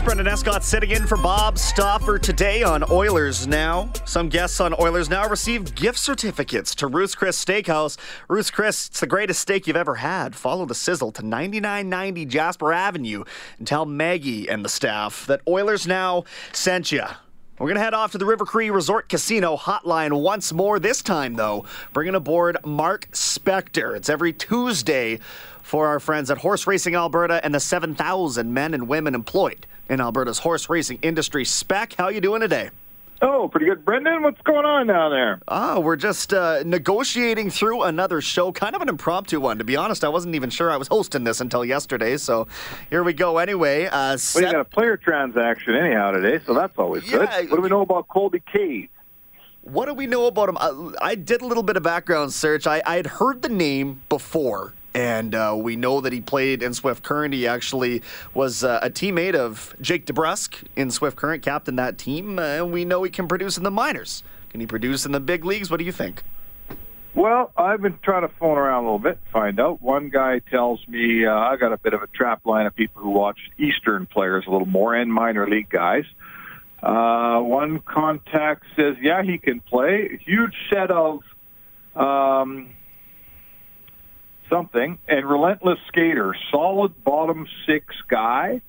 It's Brendan Escott sitting in for Bob Stauffer today on Oilers Now. Some guests on Oilers Now received gift certificates to Ruth's Chris Steakhouse. Ruth's Chris, it's the greatest steak you've ever had. Follow the sizzle to 9990 Jasper Avenue and tell Maggie and the staff that Oilers Now sent you. We're going to head off to the River Cree Resort Casino hotline once more. This time, though, bringing aboard Mark Spector. It's every Tuesday for our friends at Horse Racing Alberta and the 7,000 men and women employed in Alberta's horse racing industry. Spec, how you doing today? Oh, pretty good, Brendan. What's going on down there? Ah, we're just uh, negotiating through another show, kind of an impromptu one. To be honest, I wasn't even sure I was hosting this until yesterday, so here we go. Anyway, uh, well, got a player transaction anyhow today, so that's always good. What do we know about Colby Cave? What do we know about him? Uh, I did a little bit of background search. I, I had heard the name before and uh, we know that he played in Swift Current. He actually was uh, a teammate of Jake DeBrusk in Swift Current, captain that team. Uh, and we know he can produce in the minors. Can he produce in the big leagues? What do you think? Well, I've been trying to phone around a little bit, find out. One guy tells me uh, I got a bit of a trap line of people who watch Eastern players a little more and minor league guys. Uh, one contact says, yeah, he can play. Huge set of um, something. And relentless skater, solid bottom six guy.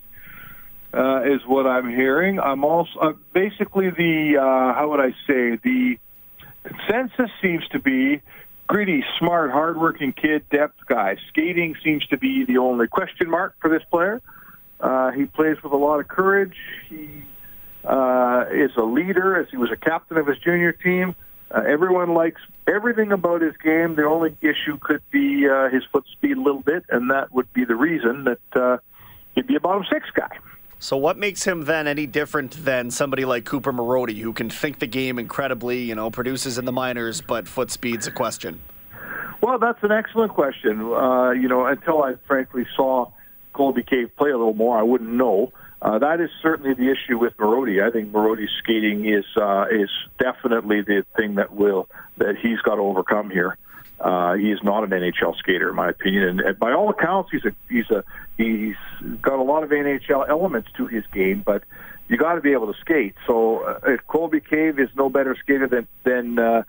Uh, is what I'm hearing. I'm also uh, basically the uh, how would I say the consensus seems to be gritty, smart, hardworking kid, depth guy. Skating seems to be the only question mark for this player. Uh, he plays with a lot of courage. He uh, is a leader, as he was a captain of his junior team. Uh, everyone likes everything about his game. The only issue could be uh, his foot speed a little bit, and that would be the reason that uh, he'd be a bottom six guy. So, what makes him then any different than somebody like Cooper Marody, who can think the game incredibly, you know, produces in the minors, but foot speed's a question? Well, that's an excellent question. Uh, you know, until I frankly saw Colby Cave play a little more, I wouldn't know. Uh, that is certainly the issue with Marody. I think Marody's skating is uh, is definitely the thing that will that he's got to overcome here. Uh, he is not an NHL skater, in my opinion, and, and by all accounts, he's a he's a he's got a lot of NHL elements to his game, but you got to be able to skate. So uh, if Colby Cave is no better skater than than uh,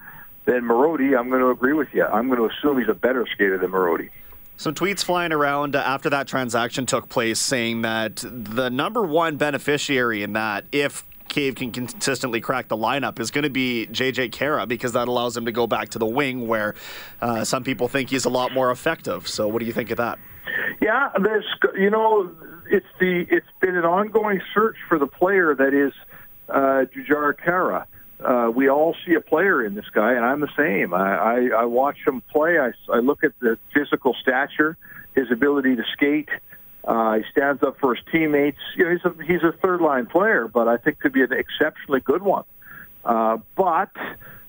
than Marody, I'm going to agree with you. I'm going to assume he's a better skater than Marody. Some tweets flying around after that transaction took place saying that the number one beneficiary in that, if Cave can consistently crack the lineup, is going to be JJ Khaira because that allows him to go back to the wing where uh, some people think he's a lot more effective. So, what do you think of that? Yeah, there's you know it's the it's been an ongoing search for the player that is uh, Jujhar Khaira uh, we all see a player in this guy, and I'm the same. I, I, I watch him play. I, I look at the physical stature, his ability to skate. Uh, he stands up for his teammates. You know, he's a he's a third line player, but I think could be an exceptionally good one. Uh, but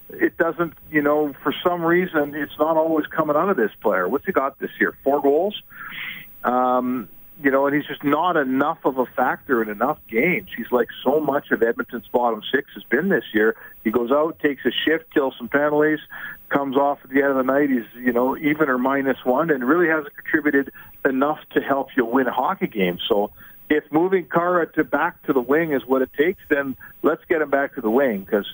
it doesn't, you know, for some reason, it's not always coming out of this player. What's he got this year? Four goals. Um, you know, and he's just not enough of a factor in enough games. He's like so much of Edmonton's bottom six has been this year. He goes out, takes a shift, kills some penalties, comes off at the end of the night. He's, you know, even or minus one, and really hasn't contributed enough to help you win hockey game. So if moving Khaira to back to the wing is what it takes, then let's get him back to the wing because.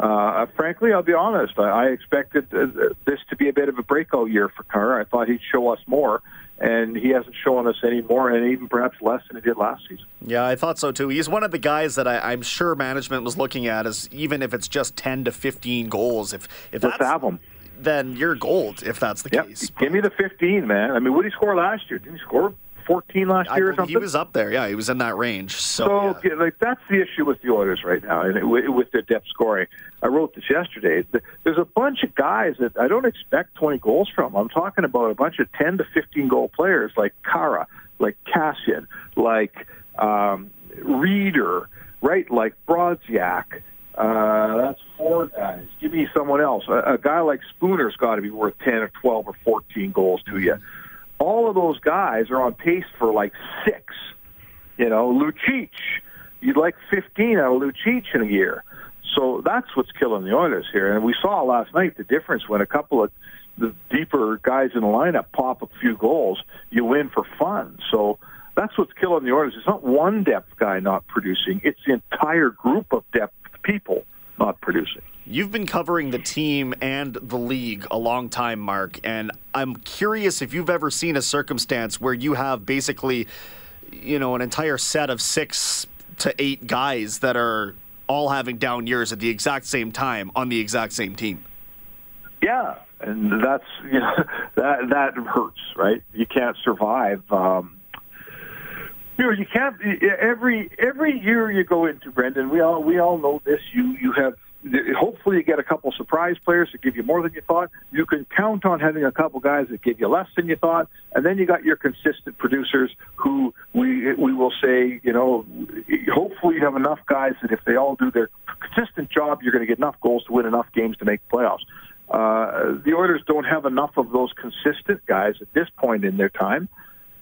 Uh, frankly, I'll be honest. I, I expected uh, this to be a bit of a breakout year for Khaira. I thought he'd show us more and he hasn't shown us any more, and even perhaps less than he did last season. Yeah, I thought so too. He's one of the guys that I, am sure management was looking at as even if it's just 10 to 15 goals, if if Let's that's, have him. then you're gold if that's the Yep. case. Give me the 15, man. I mean, what did he score last year? Did he score 14 last year or something? he was up there. Yeah, he was in that range. So, So, yeah. like that's the issue with the Oilers right now, and it, with their depth scoring. I wrote this yesterday. There's a bunch of guys that I don't expect 20 goals from. I'm talking about a bunch of 10 to 15 goal players like Khaira, like Kassian, like um, Rieder, right? Like Brodziak. Uh, that's four guys. Give me someone else. A, a guy like Spooner's got to be worth 10 or 12 or 14 goals to you. All of those guys are on pace for like six. You know, Lucic, you'd like 15 out of Lucic in a year. So that's what's killing the Oilers here. And we saw last night the difference when a couple of the deeper guys in the lineup pop a few goals, you win for fun. So that's what's killing the Oilers. It's not one depth guy not producing. It's the entire group of depth. You've been covering the team and the league a long time, Mark, and I'm curious if you've ever seen a circumstance where you have basically, you know, an entire set of six to eight guys that are all having down years at the exact same time on the exact same team. Yeah, and that's you know that that hurts, right? You can't survive. Um, you know, you can't. Every every year you go into Brendan, we all we all know this. You you have hopefully you get a couple surprise players that give you more than you thought. You can count on having a couple guys that give you less than you thought, and then you got your consistent producers who we we will say, you know, hopefully you have enough guys that if they all do their consistent job, you're going to get enough goals to win enough games to make playoffs. Uh, the Oilers don't have enough of those consistent guys at this point in their time,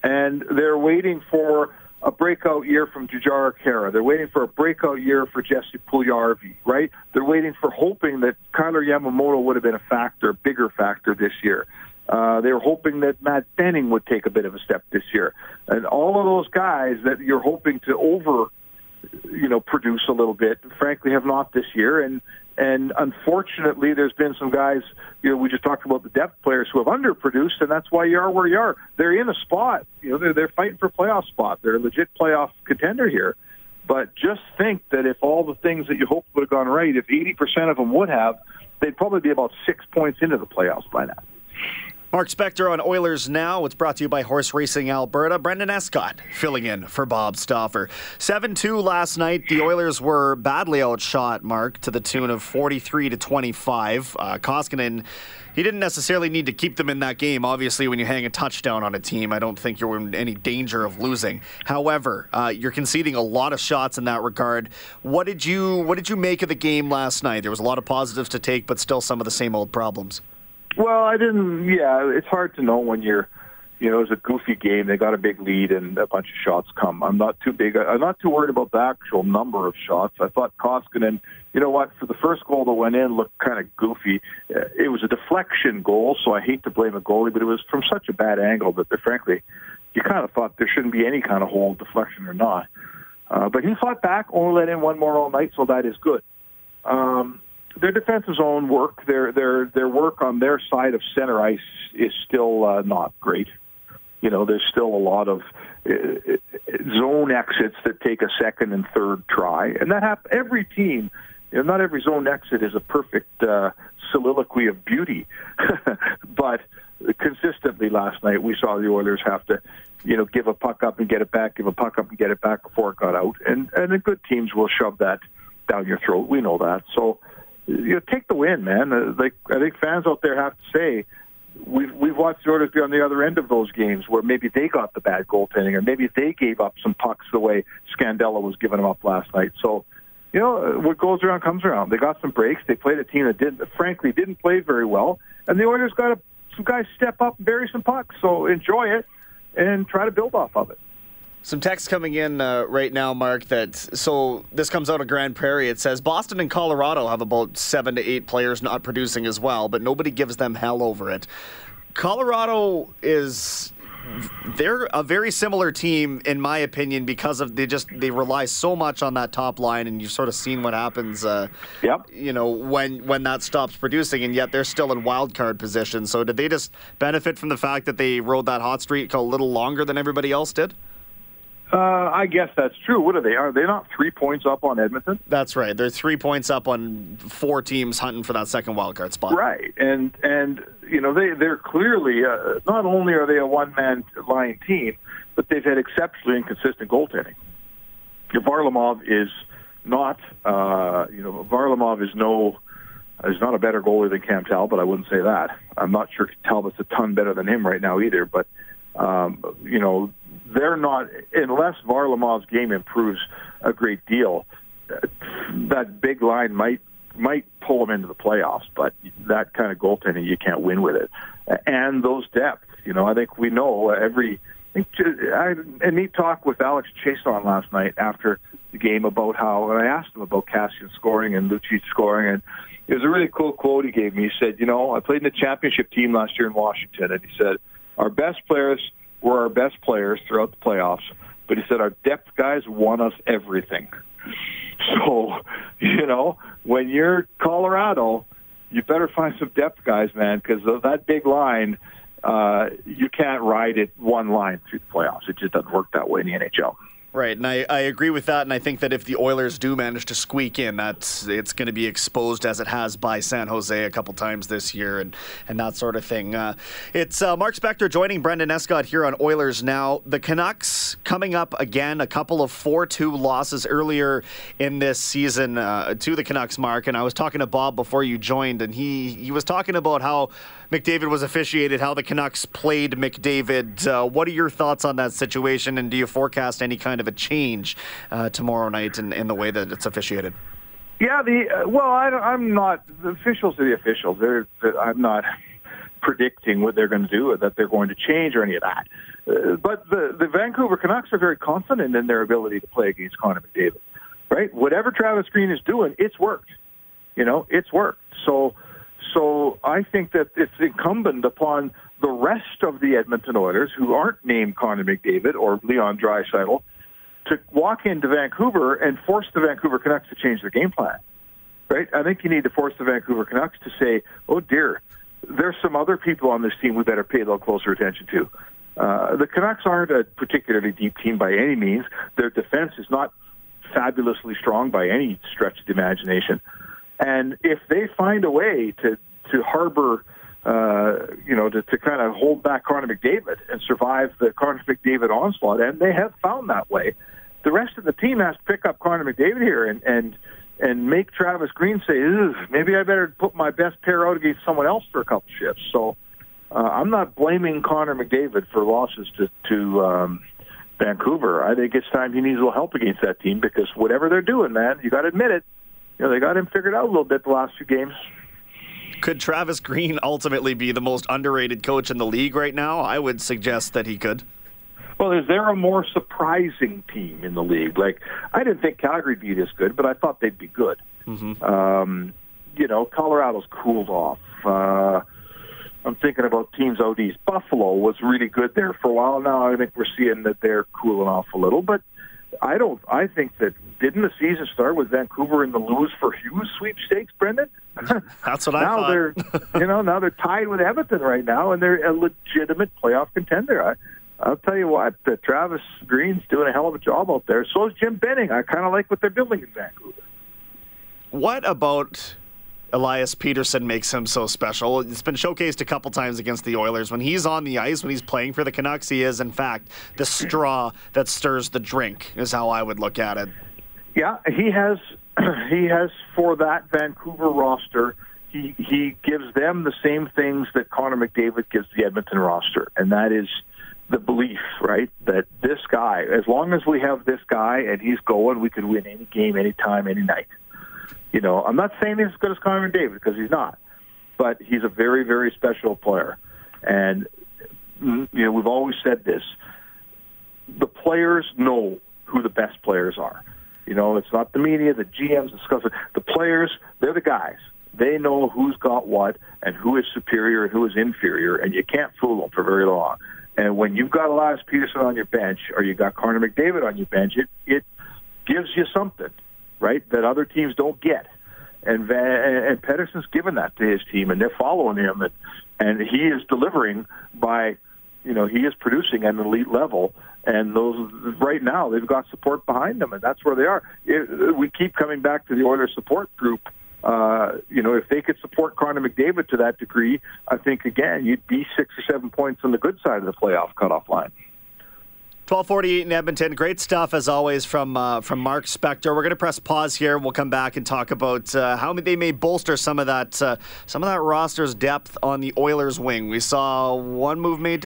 and they're waiting for a breakout year from Jujhar Khaira. They're waiting for a breakout year for Jesse Puljujarvi, right? They're waiting for hoping that Kailer Yamamoto would have been a factor, bigger factor this year. Uh, they were hoping that Matt Benning would take a bit of a step this year. And all of those guys that you're hoping to over, you know, produce a little bit, frankly, have not this year. And and unfortunately, there's been some guys, you know, we just talked about the depth players who have underproduced, and that's why you are where you are. They're in a spot, you know, they're, they're fighting for playoff spot. They're a legit playoff contender here. But just think that if all the things that you hoped would have gone right, if 80% of them would have, they'd probably be about six points into the playoffs by now. Mark Spector on Oilers Now. It's brought to you by Horse Racing Alberta. Brendan Escott filling in for Bob Stauffer. 7 2 last night. The Oilers were badly outshot, Mark, to the tune of 43 to 25. Uh, Koskinen. He didn't necessarily need to keep them in that game. Obviously, when you hang a touchdown on a team, I don't think you're in any danger of losing. However, uh, you're conceding a lot of shots in that regard. What did you What did you make of the game last night? There was a lot of positives to take, but still some of the same old problems. Well, I didn't. Yeah, it's hard to know when you're, you know, it was a goofy game. They got a big lead and a bunch of shots come. I'm not too big. I'm not too worried about the actual number of shots. I thought Koskinen, you know what, for the first goal that went in, looked kind of goofy. Uh, It was a deflection goal, so I hate to blame a goalie, but it was from such a bad angle that, frankly, you kind of thought there shouldn't be any kind of hold, deflection or not. Uh, but he fought back, only let in one more all night, so that is good. Um, their defensive zone work, their their their work on their side of center ice is still uh, not great. You know, there's still a lot of uh, zone exits that take a second and third try, and that hap- every team. You know, not every zone exit is a perfect uh, soliloquy of beauty, but consistently last night we saw the Oilers have to, you know, give a puck up and get it back, give a puck up and get it back before it got out, and and the good teams will shove that down your throat. We know that, so you know, take the win, man. Uh, like I think fans out there have to say, we've we've watched the Oilers be on the other end of those games where maybe they got the bad goaltending or maybe they gave up some pucks the way Scandella was giving them up last night. So, you know, what goes around comes around. They got some breaks. They played a team that didn't, frankly, didn't play very well, and the Oilers got to, some guys step up and bury some pucks. So enjoy it and try to build off of it. Some text coming in uh, right now, Mark. That so this comes out of Grande Prairie. It says Boston and Colorado have about seven to eight players not producing as well, but nobody gives them hell over it. Colorado is they're a very similar team in my opinion because of they just they rely so much on that top line and you've sort of seen what happens uh, Yep. you know when when that stops producing and yet they're still in wild card position so did they just benefit from the fact that they rode that hot streak a little longer than everybody else did Uh, I guess that's true. What are they? Are they not three points up on Edmonton? that's right they're three points up on four teams hunting for that second wild card spot Right, and and you know they they're clearly uh, not only are they a one man line team, but they've had exceptionally inconsistent goaltending. Varlamov is not, uh, you know, Varlamov is no is not a better goalie than Cam Talbot. I wouldn't say that. I'm not sure Talbot's a ton better than him right now either. But um, you know, they're not unless Varlamov's game improves a great deal. That big line might might pull them into the playoffs, but that kind of goaltending you can't win with it. And those depth, you know, I think we know every. I had a neat talk with Alex Chiasson last night after the game about how, and I asked him about Kassian scoring and Lucic scoring, and it was a really cool quote he gave me. He said, "You know, I played in the championship team last year in Washington, and he said our best players were our best players throughout the playoffs, but he said our depth guys won us everything." So, you know, when you're Colorado, you better find some depth guys, man, because that big line, uh, you can't ride it one line through the playoffs. It just doesn't work that way in the NHL. Right, and I, I agree with that, and I think that if the Oilers do manage to squeak in, that's it's going to be exposed as it has by San Jose a couple times this year, and and that sort of thing. Uh, it's uh, Mark Spector joining Brendan Escott here on Oilers now. The Canucks coming up again, a couple of four-two losses earlier in this season uh, to the Canucks, Mark. And I was talking to Bob before you joined, and he he was talking about how McDavid was officiated, how the Canucks played McDavid. Uh, what are your thoughts on that situation, and do you forecast any kind of a change uh, tomorrow night in, in the way that it's officiated? Yeah, the uh, well, I, I'm not. The officials are the officials. They're, they're- I'm not predicting what they're going to do or that they're going to change or any of that. Uh, but the the Vancouver Canucks are very confident in their ability to play against Connor McDavid. Right? Whatever Travis Green is doing, it's worked. You know, it's worked. So, so I think that it's incumbent upon the rest of the Edmonton Oilers who aren't named Connor McDavid or Leon Draisaitl to walk into Vancouver and force the Vancouver Canucks to change their game plan. Right? I think you need to force the Vancouver Canucks to say, "Oh dear, there's some other people on this team we better pay a little closer attention to." Uh, the Canucks aren't a particularly deep team by any means. Their defense is not fabulously strong by any stretch of the imagination. And if they find a way to to harbor, uh, you know, to, to kind of hold back Connor McDavid and survive the Connor McDavid onslaught, and they have found that way, the rest of the team has to pick up Connor McDavid here and and and make Travis Green say, maybe I better put my best pair out against someone else for a couple shifts. So uh, I'm not blaming Connor McDavid for losses to to um, Vancouver. I think it's time he needs a little help against that team because whatever they're doing, man, you got to admit it. You know, they got him figured out a little bit the last few games. Could Travis Green ultimately be the most underrated coach in the league right now? I would suggest that he could. Well, is there a more surprising team in the league? Like, I didn't think Calgary'd be this good, but I thought they'd be good. Um, you know, Colorado's cooled off. Uh, I'm thinking about teams out east. Buffalo was really good there for a while. Now I think we're seeing that they're cooling off a little. But I don't. I think that didn't the season start with Vancouver in the lose for Hughes sweepstakes, Brendan? That's what I now thought. they're you know now they're tied with Edmonton right now, and they're a legitimate playoff contender. I, I'll tell you what, uh, Travis Green's doing a hell of a job out there. So is Jim Benning. I kind of like what they're building in Vancouver. What about Elias Pettersson makes him so special? It's been showcased a couple times against the Oilers. When he's on the ice, when he's playing for the Canucks, he is, in fact, the straw that stirs the drink, is how I would look at it. Yeah, he has. He has for that Vancouver roster. He he gives them the same things that Connor McDavid gives the Edmonton roster, and that is the belief, right? That this guy, as long as we have this guy and he's going, we could win any game, anytime, any night. You know, I'm not saying he's as good as Connor McDavid because he's not, but he's a very, very special player. And mm, you know, we've always said this: the players know who the best players are. You know, it's not the media, the GMs discuss it. The players, they're the guys. They know who's got what and who is superior and who is inferior, and you can't fool them for very long. And when you've got Elias Pettersson on your bench or you've got Connor McDavid on your bench, it it gives you something, right, that other teams don't get. And and Pettersson's given that to his team, and they're following him, and and he is delivering by, you know, he is producing at an elite level. And those right now, they've got support behind them, and that's where they are. It, we keep coming back to the Oilers support group. Uh, you know, if they could support Connor McDavid to that degree, I think again you'd be six or seven points on the good side of the playoff cutoff line. 1248 in Edmonton. Great stuff as always from uh, from Mark Spector. We're going to press pause here. We'll come back and talk about uh, how they may bolster some of that uh, some of that roster's depth on the Oilers wing. We saw one move made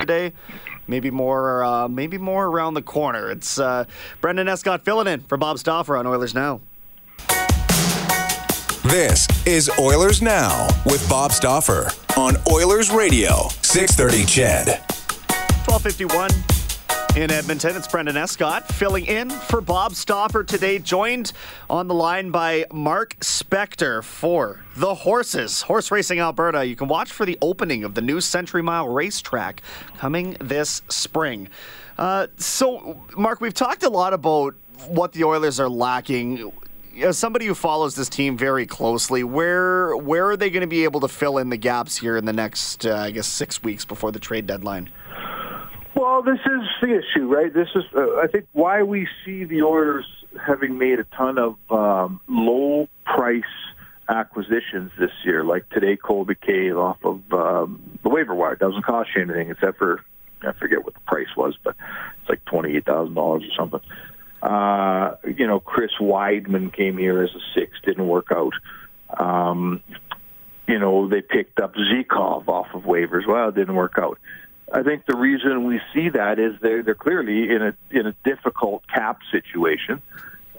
today. Maybe more, uh, maybe more around the corner. It's uh, Brendan Escott filling in for Bob Stauffer on Oilers Now. This is Oilers Now with Bob Stauffer on Oilers Radio, 630 CHED. 1251 in Edmonton. It's Brendan Escott filling in for Bob Stauffer today, joined on the line by Mark Spector for the Horses, Horse Racing Alberta. You can watch for the opening of the new Century Mile racetrack coming this spring. Uh, so, Mark, we've talked a lot about what the Oilers are lacking. As somebody who follows this team very closely, where where are they going to be able to fill in the gaps here in the next, uh, I guess, six weeks before the trade deadline? Well, this is the issue, right? This is, uh, I think, why we see the Oilers having made a ton of um, low price acquisitions this year, like today Colby Cave off of um, the waiver wire. Doesn't cost you anything except for I forget what the price was, but it's like twenty eight thousand dollars or something. Uh, you know, Chris Wideman came here as a six, didn't work out. Um, you know, they picked up Zykov off of waivers. Well, it didn't work out. I think the reason we see that is they're they're clearly in a in a difficult cap situation,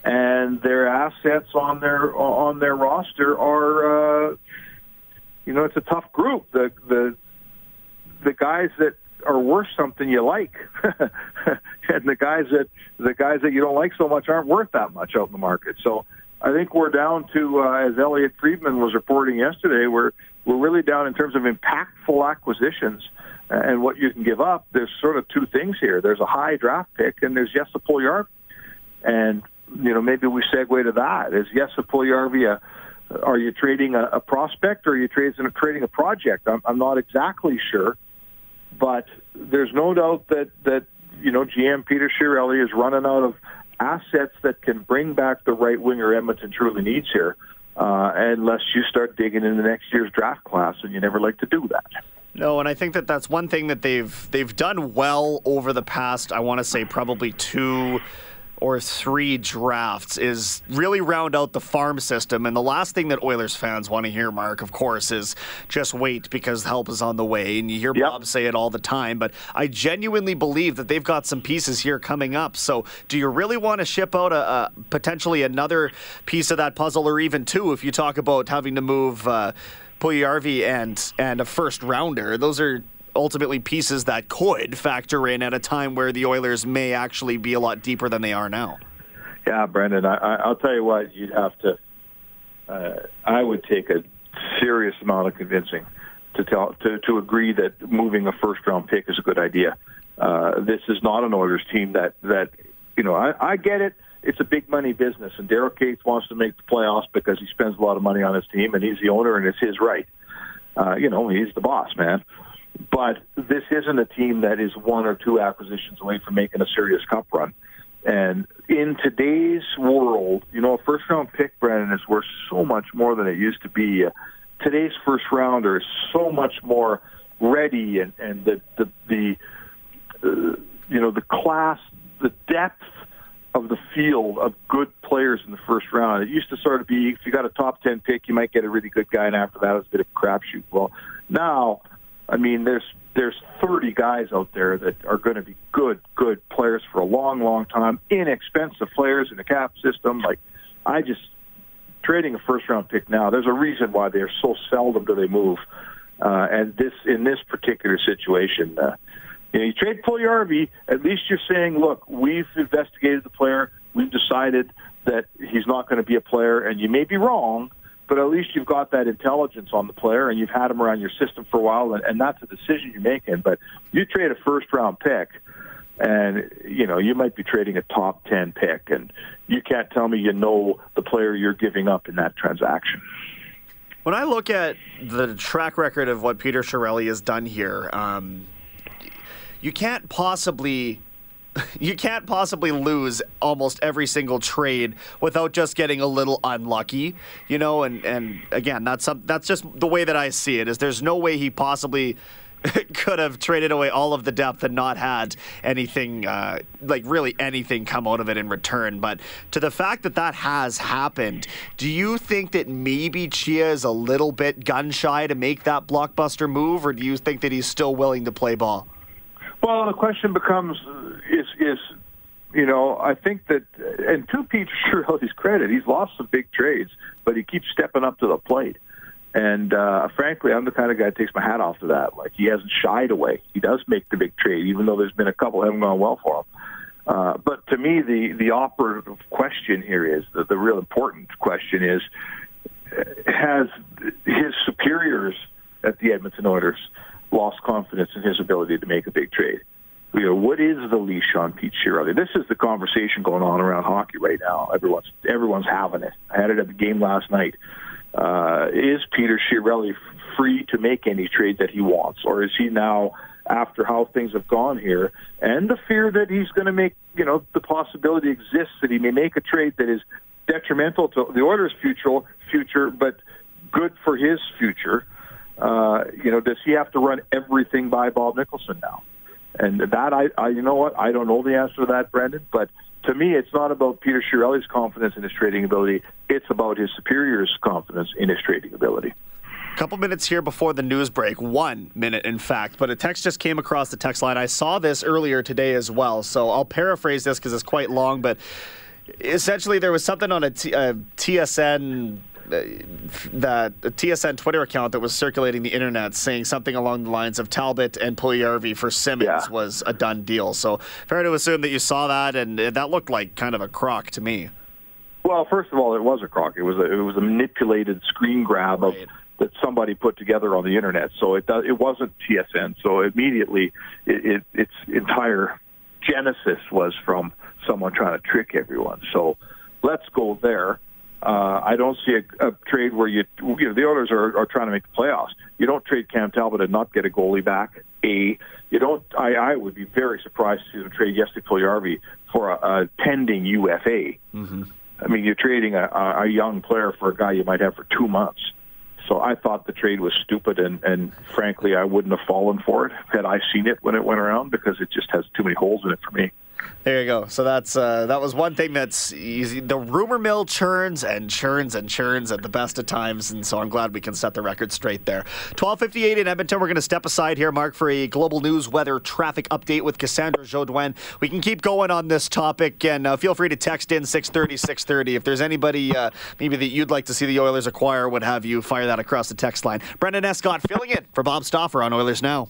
and their assets on their on their roster are, uh, you know, it's a tough group. The the the guys that are worth something you like, and the guys that the guys that you don't like so much aren't worth that much out in the market. So I think we're down to, uh, as Elliot Friedman was reporting yesterday, we're we're really down in terms of impactful acquisitions and what you can give up. There's sort of two things here. There's a high draft pick, and there's Jesse Puljujarvi. And you know, maybe we segue to that. Is Jesse Puljujarvi a are you trading a, a prospect or are you trading, trading a project? I'm, I'm not exactly sure, but there's no doubt that that you know GM Peter Chiarelli is running out of assets that can bring back the right winger Edmonton truly needs here, uh, unless you start digging into next year's draft class, and you never like to do that. No, and I think that that's one thing that they've they've done well over the past. I want to say probably two or three drafts is really round out the farm system. And the last thing that Oilers fans want to hear, Mark, of course, is just wait because help is on the way. And you hear yep. Bob say it all the time. But I genuinely believe that they've got some pieces here coming up. So do you really want to ship out a, a potentially another piece of that puzzle, or even two, if you talk about having to move? Uh, Puljujarvi and and a first rounder. Those are ultimately pieces that could factor in at a time where the Oilers may actually be a lot deeper than they are now. Yeah, Brendan, I, will tell you what, you'd have to. Uh, I would take a serious amount of convincing to tell to, to agree that moving a first round pick is a good idea. Uh, this is not an Oilers team that that you know. I, I get it it's a big money business, and Daryl Katz wants to make the playoffs because he spends a lot of money on his team, and he's the owner, and it's his right. Uh, you know, he's the boss, man. but this isn't a team that is one or two acquisitions away from making a serious cup run. And in today's world, you know, a first round pick, Brendan, is worth so much more than it used to be. Uh, today's first rounder is so much more ready and, and the, the, the uh, you know, the class, the depth of the field of good players in the first round. It used to sort of be if you got a top 10 pick, you might get a really good guy, and after that, it's a bit of a crapshoot. Well, now, I mean, there's there's 30 guys out there that are going to be good, good players for a long, long time, inexpensive players in the cap system. Like, I just trading a first round pick now. There's a reason why they're so seldom do they move, uh, and this in this particular situation. Uh, you know, you trade Puljujarvi, at least you're saying, look, we've investigated the player. We've decided that he's not going to be a player, and you may be wrong, but at least you've got that intelligence on the player, and you've had him around your system for a while, and, and that's a decision you're making. But you trade a first-round pick, and you know you might be trading a top ten pick, and you can't tell me you know the player you're giving up in that transaction. When I look at the track record of what Peter Chiarelli has done here, um, you can't possibly you can't possibly lose almost every single trade without just getting a little unlucky, you know. And and again, that's some, that's just the way that I see it. Is there's no way he possibly could have traded away all of the depth and not had anything uh, like really anything come out of it in return. But to the fact that that has happened, do you think that maybe Chia is a little bit gun shy to make that blockbuster move, or do you think that he's still willing to play ball? Well, the question becomes: is is you know, I think that, and to Peter Chiarelli's credit, he's lost some big trades, but he keeps stepping up to the plate. And uh, frankly, I'm the kind of guy that takes my hat off to that. Like he hasn't shied away. He does make the big trade, even though there's been a couple that haven't gone well for him. Uh, but to me, the the operative question here is the, the real important question is: Has his superiors at the Edmonton Oilers lost confidence in his ability to make a big trade? You know, what is the leash on Pete Chiarelli? This is the conversation going on around hockey right now. Everyone's everyone's having it. I had it at the game last night. Uh, is Peter Chiarelli free to make any trade that he wants, or is he now, after how things have gone here, and the fear that he's going to make, you know, the possibility exists that he may make a trade that is detrimental to the Oilers' future, future, but good for his future. Uh, you know, does he have to run everything by Bob Nicholson now? And that, I, I, you know what, I don't know the answer to that, Brendan. But to me, it's not about Peter Chiarelli's confidence in his trading ability. It's about his superiors' confidence in his trading ability. A couple minutes here before the news break, one minute in fact, but a text just came across the text line. I saw this earlier today as well, so I'll paraphrase this because it's quite long, but essentially there was something on a, T- a TSN the TSN Twitter account that was circulating the internet saying something along the lines of Talbot and Puljujarvi for Simmons yeah. was a done deal. So fair to assume that you saw that, and that looked like kind of a crock to me. Well, first of all, it was a crock. It was a, it was a manipulated screen grab right. of that somebody put together on the internet. So it does, it wasn't TSN. So immediately, it, it, its entire genesis was from someone trying to trick everyone. So let's go there. Uh, I don't see a, a trade where you, you know, the owners are, are trying to make the playoffs. You don't trade Cam Talbot and not get a goalie back. A, you don't. I, I would be very surprised to see them trade Jesse Puljujarvi for a, a pending UFA. Mm-hmm. I mean, you're trading a, a young player for a guy you might have for two months. So I thought the trade was stupid, and, and frankly, I wouldn't have fallen for it had I seen it when it went around because it just has too many holes in it for me. There you go. So that's uh, that was one thing that's easy. The rumor mill churns and churns and churns at the best of times, and so I'm glad we can set the record straight there. 12:58 in Edmonton. We're going to step aside here, Mark, for a global news weather traffic update with Cassandra Jodoin. We can keep going on this topic, and uh, feel free to text in 630 630 if there's anybody uh, maybe that you'd like to see the Oilers acquire. what have you fire that across the text line. Brendan Escott filling in for Bob Stauffer on Oilers Now.